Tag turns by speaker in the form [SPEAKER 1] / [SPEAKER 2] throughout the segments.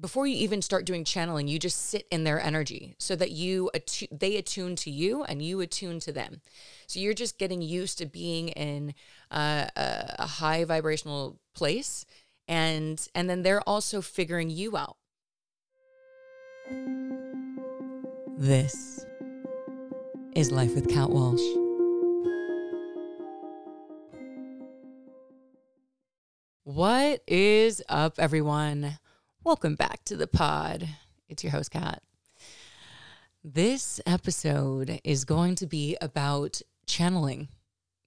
[SPEAKER 1] before you even start doing channeling, you just sit in their energy so that you attu- they attune to you and you attune to them. So you're just getting used to being in uh, a, a high vibrational place, and and then they're also figuring you out. This is life with Kat Walsh. What is up, everyone? Welcome back to the pod. It's your host, Kat. This episode is going to be about channeling.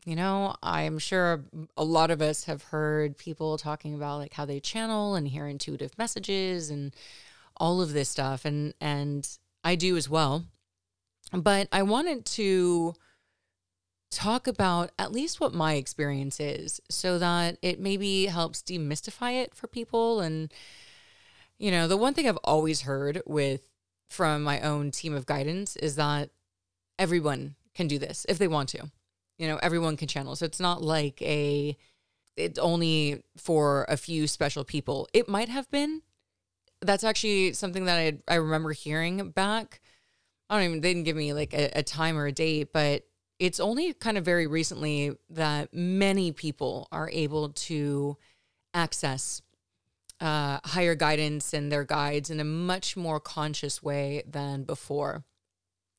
[SPEAKER 1] You know, I'm sure a lot of us have heard people talking about like how they channel and hear intuitive messages and all of this stuff and and I do as well. But I wanted to talk about at least what my experience is so that it maybe helps demystify it for people and you know the one thing i've always heard with from my own team of guidance is that everyone can do this if they want to. You know everyone can channel. So it's not like a it's only for a few special people. It might have been. That's actually something that i, I remember hearing back. I don't even they didn't give me like a, a time or a date but it's only kind of very recently that many people are able to access uh, higher guidance and their guides in a much more conscious way than before.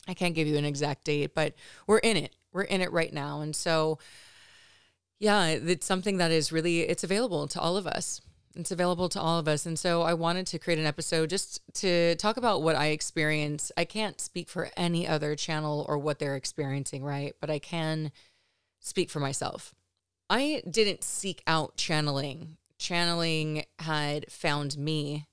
[SPEAKER 1] I can't give you an exact date, but we're in it. We're in it right now. And so, yeah, it's something that is really, it's available to all of us. It's available to all of us. And so I wanted to create an episode just to talk about what I experience. I can't speak for any other channel or what they're experiencing, right? But I can speak for myself. I didn't seek out channeling. Channeling had found me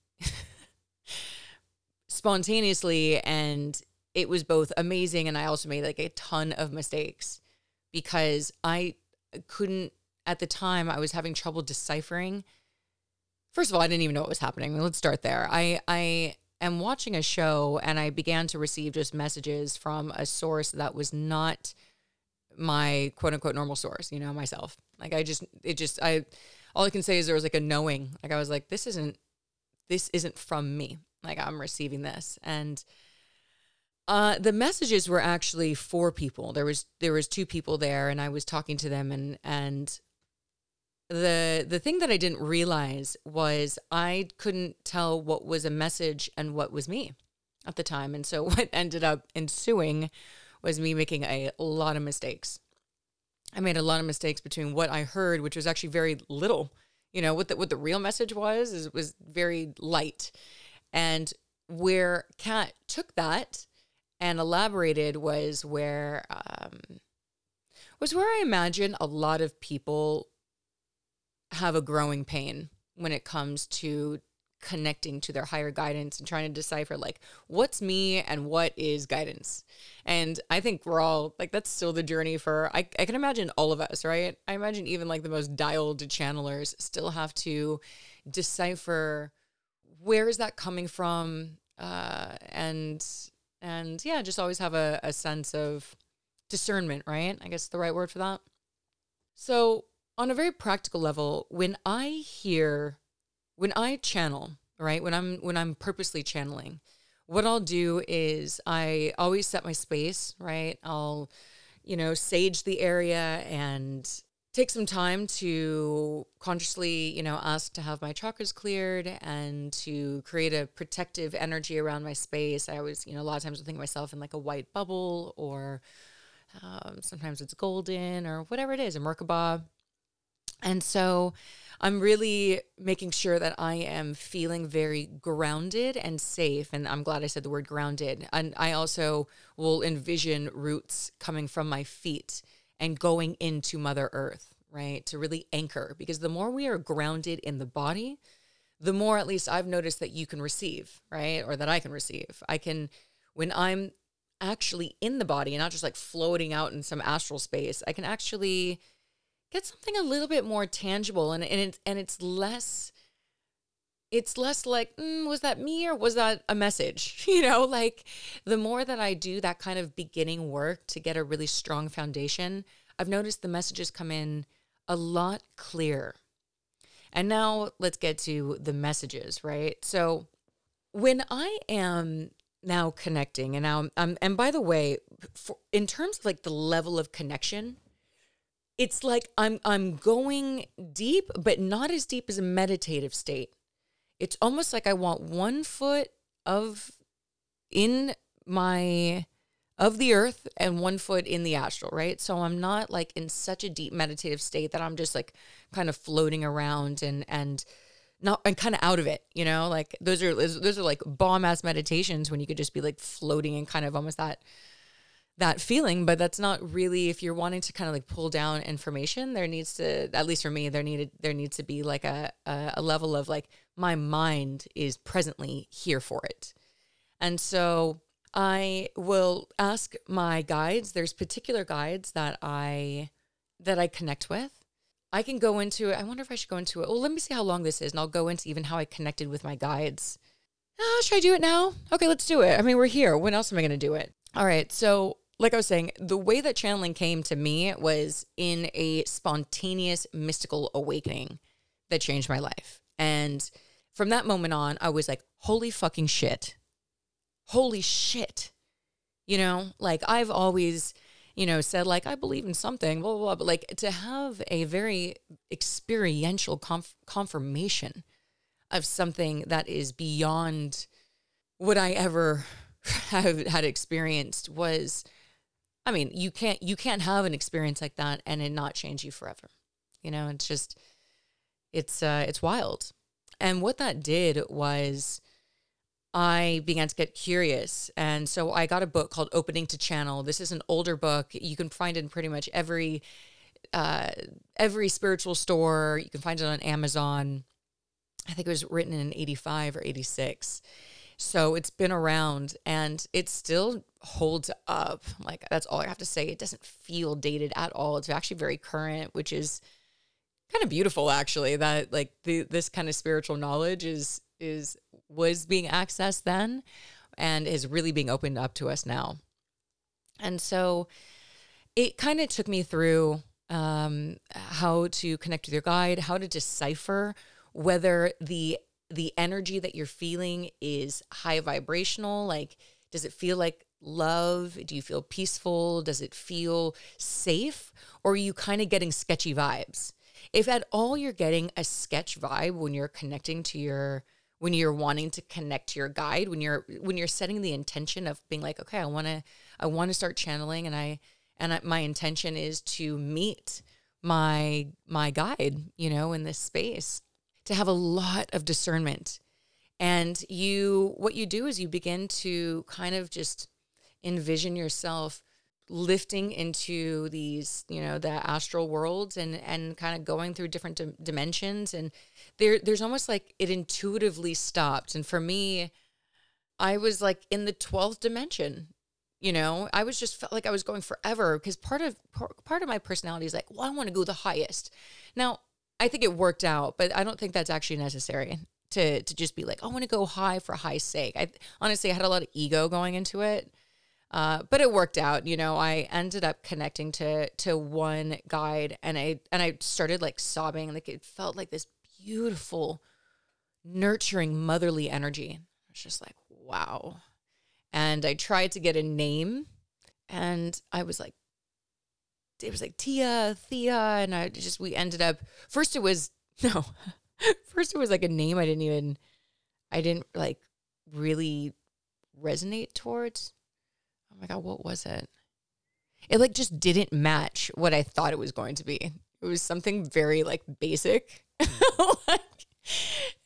[SPEAKER 1] spontaneously and it was both amazing and I also made like a ton of mistakes because I couldn't at the time I was having trouble deciphering first of all, I didn't even know what was happening. Let's start there. I I am watching a show and I began to receive just messages from a source that was not my quote unquote normal source, you know, myself. Like I just it just I all I can say is there was like a knowing. Like I was like, this isn't this isn't from me. Like I'm receiving this. And uh, the messages were actually for people. There was there was two people there, and I was talking to them, and and the the thing that I didn't realize was I couldn't tell what was a message and what was me at the time. And so what ended up ensuing was me making a lot of mistakes. I made a lot of mistakes between what I heard, which was actually very little. You know, what the what the real message was is was very light. And where Kat took that and elaborated was where um, was where I imagine a lot of people have a growing pain when it comes to connecting to their higher guidance and trying to decipher like what's me and what is guidance? And i think we're all like that's still the journey for I, I can imagine all of us right? I imagine even like the most dialed channelers still have to decipher where is that coming from uh and and yeah just always have a, a sense of discernment right? I guess the right word for that. So on a very practical level, when I hear, when I channel, right, when I'm when I'm purposely channeling, what I'll do is I always set my space, right? I'll, you know, sage the area and take some time to consciously, you know, ask to have my chakras cleared and to create a protective energy around my space. I always, you know, a lot of times I think of myself in like a white bubble or um, sometimes it's golden or whatever it is, a Merkaba. And so I'm really making sure that I am feeling very grounded and safe. And I'm glad I said the word grounded. And I also will envision roots coming from my feet and going into Mother Earth, right? To really anchor. Because the more we are grounded in the body, the more at least I've noticed that you can receive, right? Or that I can receive. I can, when I'm actually in the body and not just like floating out in some astral space, I can actually get something a little bit more tangible and, and it's and it's less it's less like mm, was that me or was that a message? You know like the more that i do that kind of beginning work to get a really strong foundation i've noticed the messages come in a lot clearer. And now let's get to the messages right? So when I am now connecting and now um, and by the way, for, in terms of like the level of connection, it's like I'm I'm going deep, but not as deep as a meditative state. It's almost like I want one foot of in my of the earth and one foot in the astral, right? So I'm not like in such a deep meditative state that I'm just like kind of floating around and and not and kind of out of it, you know? Like those are those are like bomb ass meditations when you could just be like floating and kind of almost that that feeling, but that's not really if you're wanting to kind of like pull down information, there needs to at least for me, there needed there needs to be like a a, level of like my mind is presently here for it. And so I will ask my guides. There's particular guides that I that I connect with. I can go into. I wonder if I should go into it. Well, let me see how long this is, and I'll go into even how I connected with my guides. Oh, should I do it now? Okay, let's do it. I mean, we're here. When else am I going to do it? All right. So, like I was saying, the way that channeling came to me was in a spontaneous mystical awakening that changed my life. And from that moment on, I was like, holy fucking shit holy shit. You know, like I've always, you know, said like I believe in something, blah blah blah, but like to have a very experiential conf- confirmation of something that is beyond what I ever have had experienced was I mean, you can't you can't have an experience like that and it not change you forever. You know, it's just it's uh it's wild. And what that did was I began to get curious. And so I got a book called Opening to Channel. This is an older book. You can find it in pretty much every uh, every spiritual store. You can find it on Amazon. I think it was written in 85 or 86. So it's been around and it still holds up. Like that's all I have to say. It doesn't feel dated at all. It's actually very current, which is kind of beautiful actually that like the, this kind of spiritual knowledge is is was being accessed then and is really being opened up to us now. And so it kind of took me through um, how to connect with your guide, how to decipher whether the the energy that you're feeling is high vibrational, like does it feel like love? Do you feel peaceful? Does it feel safe? Or are you kind of getting sketchy vibes? If at all you're getting a sketch vibe when you're connecting to your when you're wanting to connect to your guide when you're when you're setting the intention of being like okay i want to i want to start channeling and i and I, my intention is to meet my my guide you know in this space to have a lot of discernment. And you what you do is you begin to kind of just envision yourself lifting into these you know the astral worlds and and kind of going through different di- dimensions. And there there's almost like it intuitively stopped. And for me i was like in the 12th dimension you know? I was just felt like i was going forever because part of part of my personality is like well i want to go the highest. Now i think it worked out but i don't think that's actually necessary to to just be like i want to go high for high sake i honestly i had a lot of ego going into it uh, but it worked out, you know. I ended up connecting to to one guide, and I and I started like sobbing. Like it felt like this beautiful, nurturing, motherly energy. I was just like, wow. And I tried to get a name, and I was like, it was like Tia, Thea, and I just we ended up. First, it was no. First, it was like a name I didn't even, I didn't like really resonate towards oh my god, what was it? It like just didn't match what I thought it was going to be. It was something very like basic, like,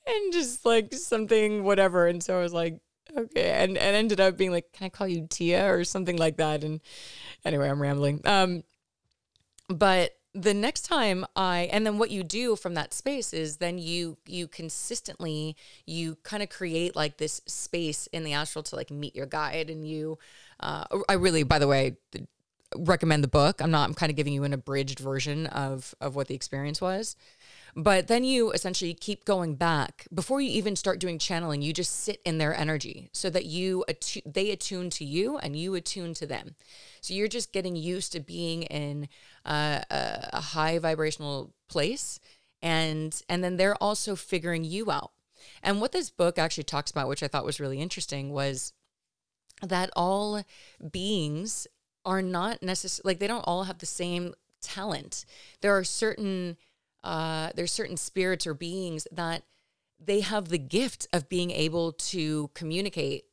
[SPEAKER 1] and just like something whatever. And so I was like, okay, and and ended up being like, can I call you Tia or something like that? And anyway, I'm rambling. Um, but the next time I and then what you do from that space is then you you consistently you kind of create like this space in the astral to like meet your guide and you uh, I really by the way recommend the book. I'm not I'm kind of giving you an abridged version of of what the experience was. But then you essentially keep going back before you even start doing channeling. You just sit in their energy so that you attu- they attune to you and you attune to them. So you're just getting used to being in uh, a, a high vibrational place, and and then they're also figuring you out. And what this book actually talks about, which I thought was really interesting, was that all beings are not necessarily like they don't all have the same talent. There are certain uh, there's certain spirits or beings that they have the gift of being able to communicate,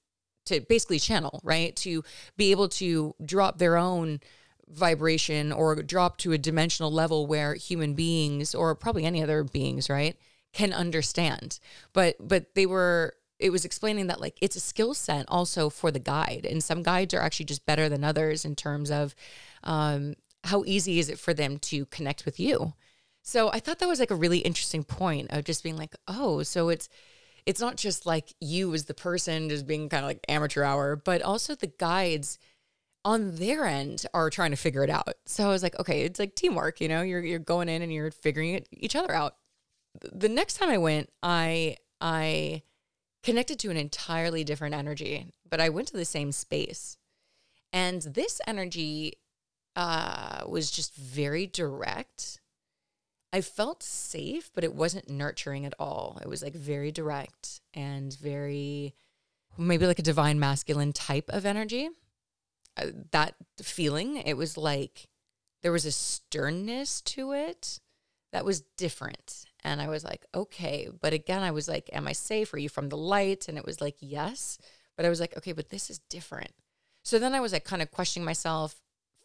[SPEAKER 1] to basically channel, right? To be able to drop their own vibration or drop to a dimensional level where human beings or probably any other beings, right, can understand. But but they were it was explaining that like it's a skill set also for the guide and some guides are actually just better than others in terms of um, how easy is it for them to connect with you so i thought that was like a really interesting point of just being like oh so it's it's not just like you as the person just being kind of like amateur hour but also the guides on their end are trying to figure it out so i was like okay it's like teamwork you know you're, you're going in and you're figuring it each other out the next time i went i i connected to an entirely different energy, but I went to the same space. And this energy uh, was just very direct. I felt safe, but it wasn't nurturing at all. It was like very direct and very, maybe like a divine masculine type of energy. Uh, that feeling, it was like there was a sternness to it that was different. And I was like, okay. But again, I was like, am I safe? Are you from the light? And it was like, yes. But I was like, okay, but this is different. So then I was like, kind of questioning myself.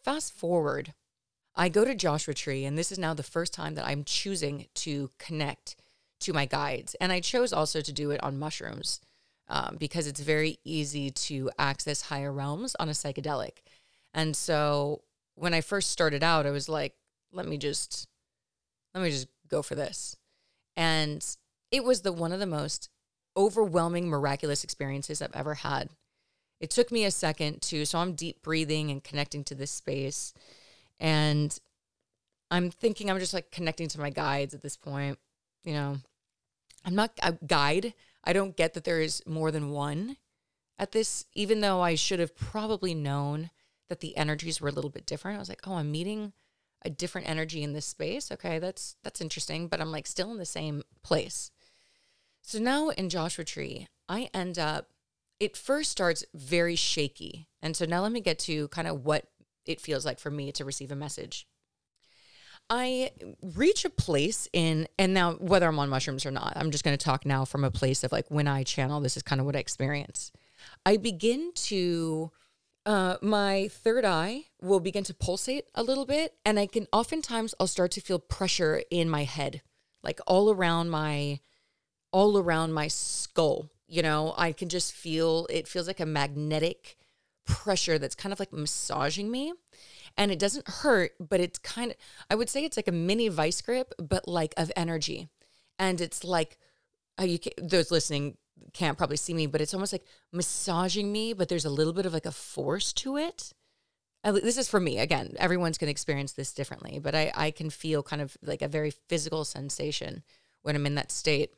[SPEAKER 1] Fast forward, I go to Joshua Tree, and this is now the first time that I'm choosing to connect to my guides. And I chose also to do it on mushrooms um, because it's very easy to access higher realms on a psychedelic. And so when I first started out, I was like, let me just let me just go for this. And it was the one of the most overwhelming, miraculous experiences I've ever had. It took me a second to, so I'm deep breathing and connecting to this space. And I'm thinking I'm just like connecting to my guides at this point. You know, I'm not a guide. I don't get that there is more than one at this, even though I should have probably known that the energies were a little bit different. I was like, oh, I'm meeting a different energy in this space. Okay, that's that's interesting, but I'm like still in the same place. So now in Joshua Tree, I end up it first starts very shaky. And so now let me get to kind of what it feels like for me to receive a message. I reach a place in, and now whether I'm on mushrooms or not, I'm just going to talk now from a place of like when I channel, this is kind of what I experience. I begin to uh, my third eye will begin to pulsate a little bit, and I can oftentimes I'll start to feel pressure in my head, like all around my, all around my skull. You know, I can just feel it feels like a magnetic pressure that's kind of like massaging me, and it doesn't hurt, but it's kind of I would say it's like a mini vice grip, but like of energy, and it's like. Uh, you those listening can't probably see me, but it's almost like massaging me, but there's a little bit of like a force to it. This is for me. Again, everyone's going to experience this differently, but I, I can feel kind of like a very physical sensation when I'm in that state.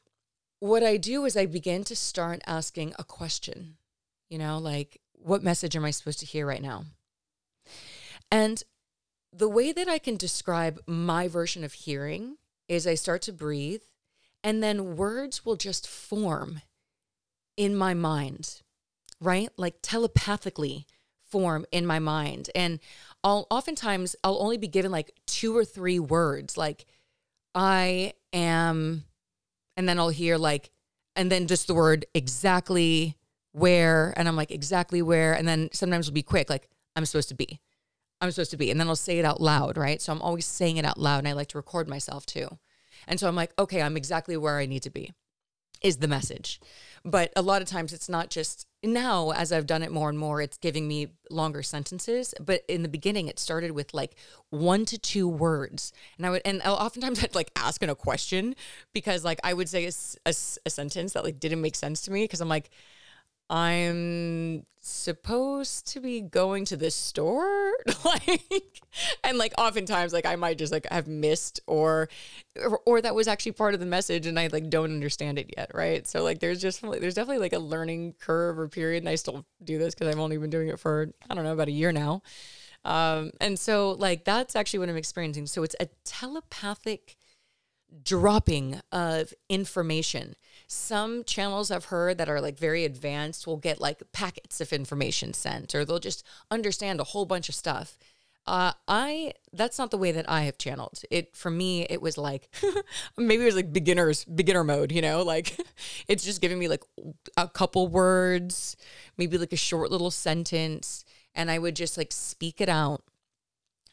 [SPEAKER 1] What I do is I begin to start asking a question, you know, like, what message am I supposed to hear right now? And the way that I can describe my version of hearing is I start to breathe and then words will just form in my mind, right? Like telepathically form in my mind. And I'll oftentimes I'll only be given like two or three words like I am and then I'll hear like and then just the word exactly where and I'm like exactly where and then sometimes it'll be quick like I'm supposed to be. I'm supposed to be and then I'll say it out loud, right? So I'm always saying it out loud and I like to record myself too. And so I'm like, okay, I'm exactly where I need to be is the message. But a lot of times it's not just now as I've done it more and more, it's giving me longer sentences. But in the beginning, it started with like one to two words. And I would, and oftentimes I'd like ask in a question because like I would say a, a, a sentence that like didn't make sense to me because I'm like, I'm supposed to be going to the store? Like and like oftentimes like I might just like have missed or, or or that was actually part of the message and I like don't understand it yet right? So like there's just there's definitely like a learning curve or period and I still do this because I've only been doing it for I don't know about a year now. Um and so like that's actually what I'm experiencing. So it's a telepathic dropping of information. Some channels I've heard that are like very advanced will get like packets of information sent or they'll just understand a whole bunch of stuff. Uh, I that's not the way that I have channeled it. For me, it was like maybe it was like beginners beginner mode. You know, like it's just giving me like a couple words, maybe like a short little sentence, and I would just like speak it out.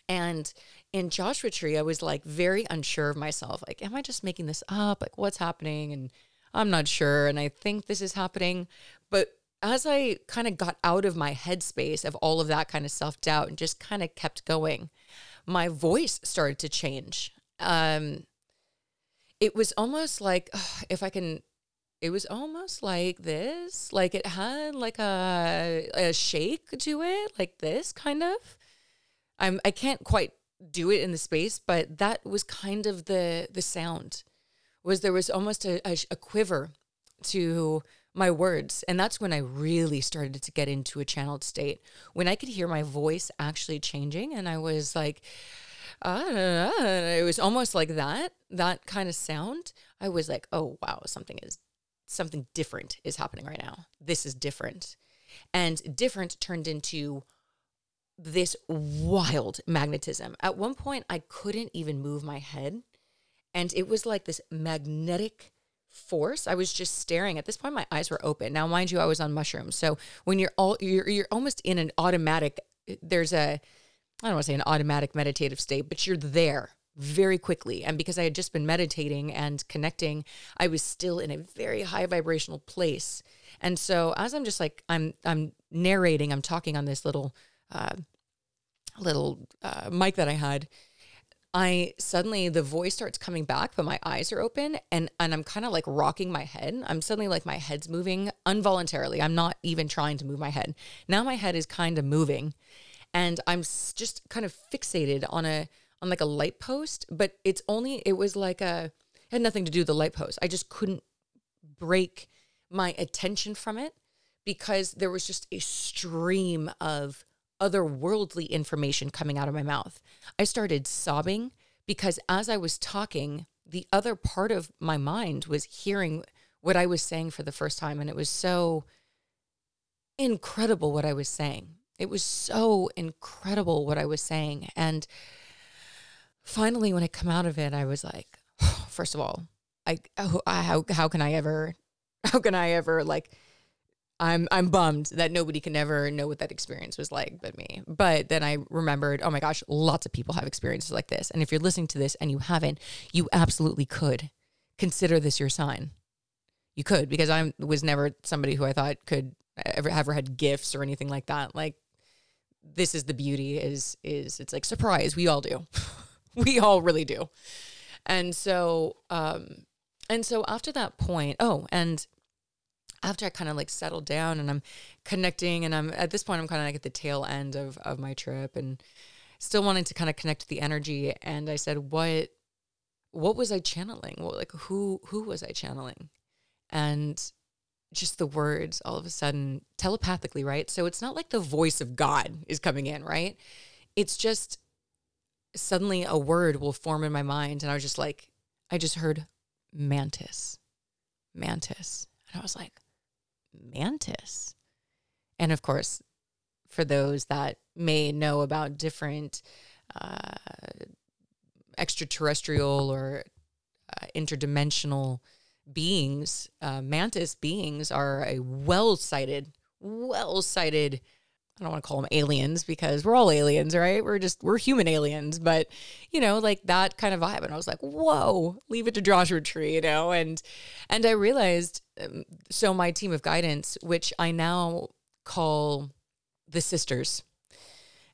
[SPEAKER 1] And in Joshua Tree, I was like very unsure of myself. Like, am I just making this up? Like, what's happening? And I'm not sure. And I think this is happening. But as I kind of got out of my headspace of all of that kind of self doubt and just kind of kept going, my voice started to change. Um, it was almost like, if I can, it was almost like this, like it had like a, a shake to it, like this kind of. I'm, I can't quite do it in the space, but that was kind of the the sound. Was there was almost a, a, a quiver to my words. And that's when I really started to get into a channeled state. When I could hear my voice actually changing, and I was like, uh, it was almost like that, that kind of sound. I was like, oh, wow, something is, something different is happening right now. This is different. And different turned into this wild magnetism. At one point, I couldn't even move my head. And it was like this magnetic force. I was just staring. At this point, my eyes were open. Now, mind you, I was on mushrooms. So when you're all you're you're almost in an automatic. There's a I don't want to say an automatic meditative state, but you're there very quickly. And because I had just been meditating and connecting, I was still in a very high vibrational place. And so as I'm just like I'm I'm narrating, I'm talking on this little uh, little uh, mic that I had I suddenly the voice starts coming back, but my eyes are open and and I'm kind of like rocking my head. I'm suddenly like my head's moving involuntarily. I'm not even trying to move my head. Now my head is kind of moving and I'm just kind of fixated on a on like a light post, but it's only it was like a had nothing to do with the light post. I just couldn't break my attention from it because there was just a stream of otherworldly information coming out of my mouth. I started sobbing because as I was talking, the other part of my mind was hearing what I was saying for the first time. And it was so incredible what I was saying. It was so incredible what I was saying. And finally, when I come out of it, I was like, first of all, oh, I, how, how can I ever, how can I ever like I'm I'm bummed that nobody can ever know what that experience was like but me. But then I remembered, oh my gosh, lots of people have experiences like this. And if you're listening to this and you haven't, you absolutely could consider this your sign. You could because I was never somebody who I thought could ever ever had gifts or anything like that. Like this is the beauty is is it's like surprise, we all do. we all really do. And so um and so after that point, oh, and after I kind of like settled down and I'm connecting and I'm at this point I'm kind of like at the tail end of of my trip and still wanting to kind of connect the energy and I said what what was I channeling? What like who who was I channeling? And just the words all of a sudden telepathically, right? So it's not like the voice of God is coming in, right? It's just suddenly a word will form in my mind and I was just like I just heard mantis. Mantis. And I was like, mantis. And of course, for those that may know about different uh, extraterrestrial or uh, interdimensional beings, uh, mantis beings are a well cited, well cited I don't want to call them aliens because we're all aliens, right? We're just we're human aliens, but you know, like that kind of vibe. And I was like, whoa, leave it to Joshua Tree, you know. And and I realized, um, so my team of guidance, which I now call the sisters.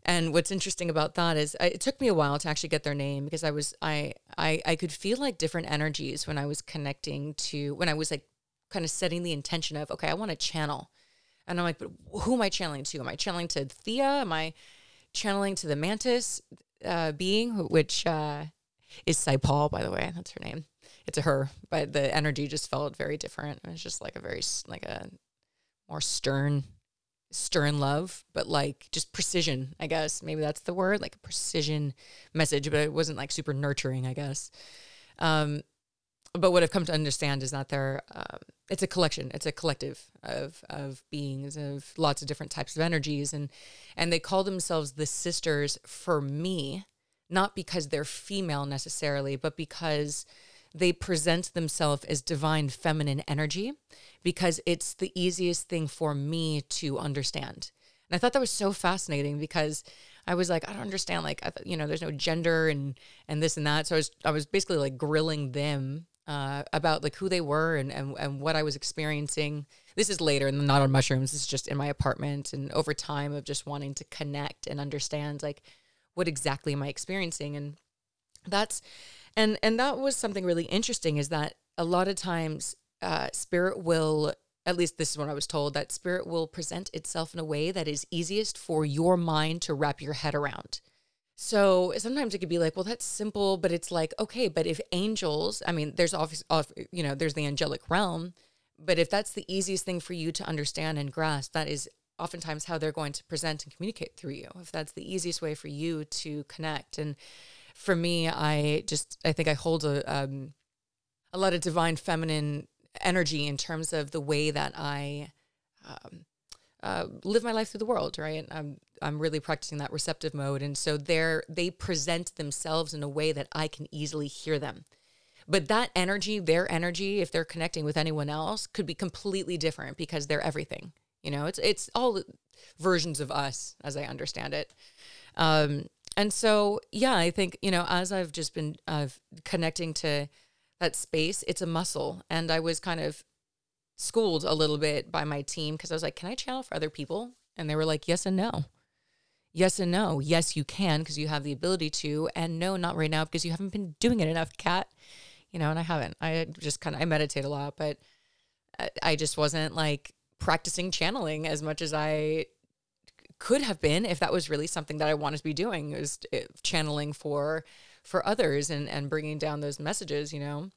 [SPEAKER 1] And what's interesting about that is it took me a while to actually get their name because I was I I I could feel like different energies when I was connecting to when I was like kind of setting the intention of okay, I want to channel and I'm like, but who am I channeling to? Am I channeling to Thea? Am I channeling to the mantis uh, being, which uh, is Saipal, by the way? That's her name. It's a her, but the energy just felt very different. It was just like a very, like a more stern, stern love, but like just precision, I guess. Maybe that's the word, like a precision message, but it wasn't like super nurturing, I guess. Um, but what I've come to understand is that they're um, it's a collection, it's a collective of of beings of lots of different types of energies, and and they call themselves the sisters for me, not because they're female necessarily, but because they present themselves as divine feminine energy, because it's the easiest thing for me to understand. And I thought that was so fascinating because I was like, I don't understand, like, you know, there's no gender and and this and that. So I was I was basically like grilling them uh, about like who they were and, and and what I was experiencing. This is later and not on mushrooms. This is just in my apartment and over time of just wanting to connect and understand like what exactly am I experiencing and that's and and that was something really interesting is that a lot of times uh, spirit will at least this is what I was told that spirit will present itself in a way that is easiest for your mind to wrap your head around. So sometimes it could be like, well, that's simple, but it's like, okay, but if angels, I mean, there's obviously, you know, there's the angelic realm, but if that's the easiest thing for you to understand and grasp, that is oftentimes how they're going to present and communicate through you. If that's the easiest way for you to connect, and for me, I just, I think I hold a, um, a lot of divine feminine energy in terms of the way that I um, uh, live my life through the world, right? I'm I'm really practicing that receptive mode, and so they're they present themselves in a way that I can easily hear them. But that energy, their energy, if they're connecting with anyone else, could be completely different because they're everything. You know, it's it's all versions of us, as I understand it. Um, and so, yeah, I think you know, as I've just been connecting to that space, it's a muscle, and I was kind of schooled a little bit by my team because I was like, can I channel for other people? And they were like, yes and no. Yes and no. Yes, you can because you have the ability to, and no, not right now because you haven't been doing it enough, Kat. You know, and I haven't. I just kind of I meditate a lot, but I just wasn't like practicing channeling as much as I could have been if that was really something that I wanted to be doing. was eh, channeling for for others and and bringing down those messages. You know,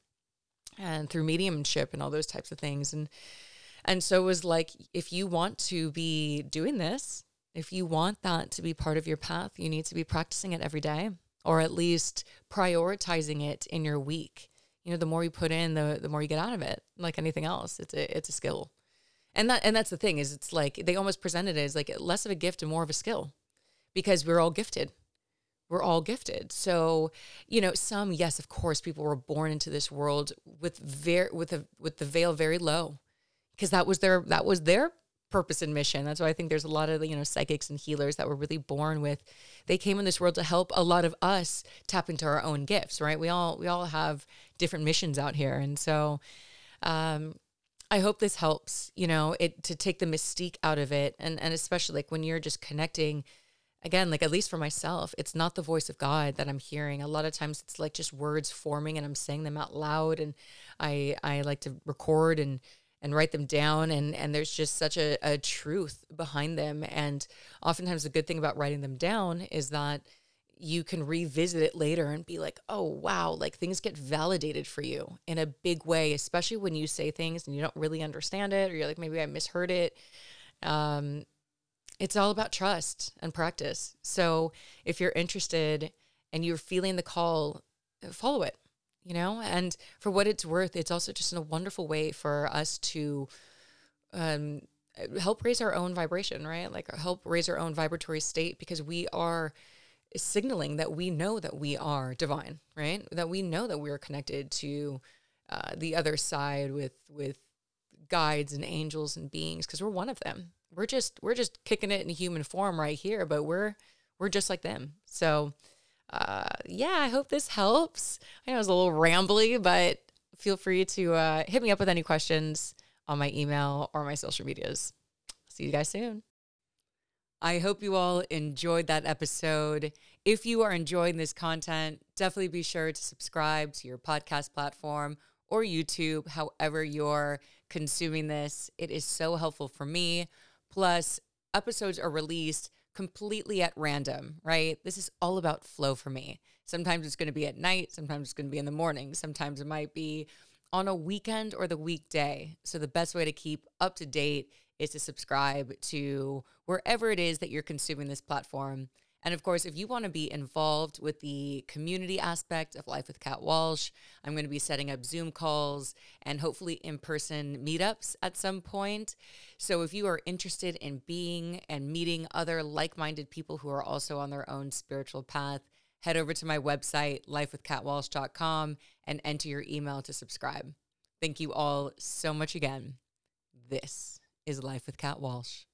[SPEAKER 1] and through mediumship and all those types of things and and so it was like if you want to be doing this if you want that to be part of your path you need to be practicing it every day or at least prioritizing it in your week. You know the more you put in the the more you get out of it like anything else. It's a it's a skill. And that and that's the thing is it's like they almost present it as like less of a gift and more of a skill because we're all gifted. We're all gifted. So, you know, some yes, of course, people were born into this world with very with a with the veil very low, because that was their that was their purpose and mission. That's why I think there's a lot of you know psychics and healers that were really born with. They came in this world to help a lot of us tap into our own gifts. Right? We all we all have different missions out here, and so. Um, I hope this helps, you know, it to take the mystique out of it and and especially like when you're just connecting again, like at least for myself, it's not the voice of God that I'm hearing. A lot of times it's like just words forming and I'm saying them out loud and I I like to record and and write them down and and there's just such a, a truth behind them. And oftentimes the good thing about writing them down is that you can revisit it later and be like, oh wow, like things get validated for you in a big way, especially when you say things and you don't really understand it or you're like, maybe I misheard it. Um, it's all about trust and practice. So if you're interested and you're feeling the call, follow it, you know? And for what it's worth, it's also just a wonderful way for us to um, help raise our own vibration, right? Like help raise our own vibratory state because we are signaling that we know that we are divine, right? That we know that we are connected to uh, the other side with with guides and angels and beings because we're one of them we're just we're just kicking it in human form right here, but we're we're just like them. So uh, yeah, I hope this helps. I know it's a little rambly, but feel free to uh, hit me up with any questions on my email or my social medias. See you guys soon. I hope you all enjoyed that episode. If you are enjoying this content, definitely be sure to subscribe to your podcast platform or YouTube, however you're consuming this. It is so helpful for me. Plus, episodes are released completely at random, right? This is all about flow for me. Sometimes it's going to be at night, sometimes it's going to be in the morning, sometimes it might be on a weekend or the weekday. So, the best way to keep up to date is to subscribe to wherever it is that you're consuming this platform. And of course, if you want to be involved with the community aspect of Life with Kat Walsh, I'm going to be setting up Zoom calls and hopefully in person meetups at some point. So if you are interested in being and meeting other like minded people who are also on their own spiritual path, head over to my website, lifewithkatwalsh.com, and enter your email to subscribe. Thank you all so much again. This is Life with Kat Walsh.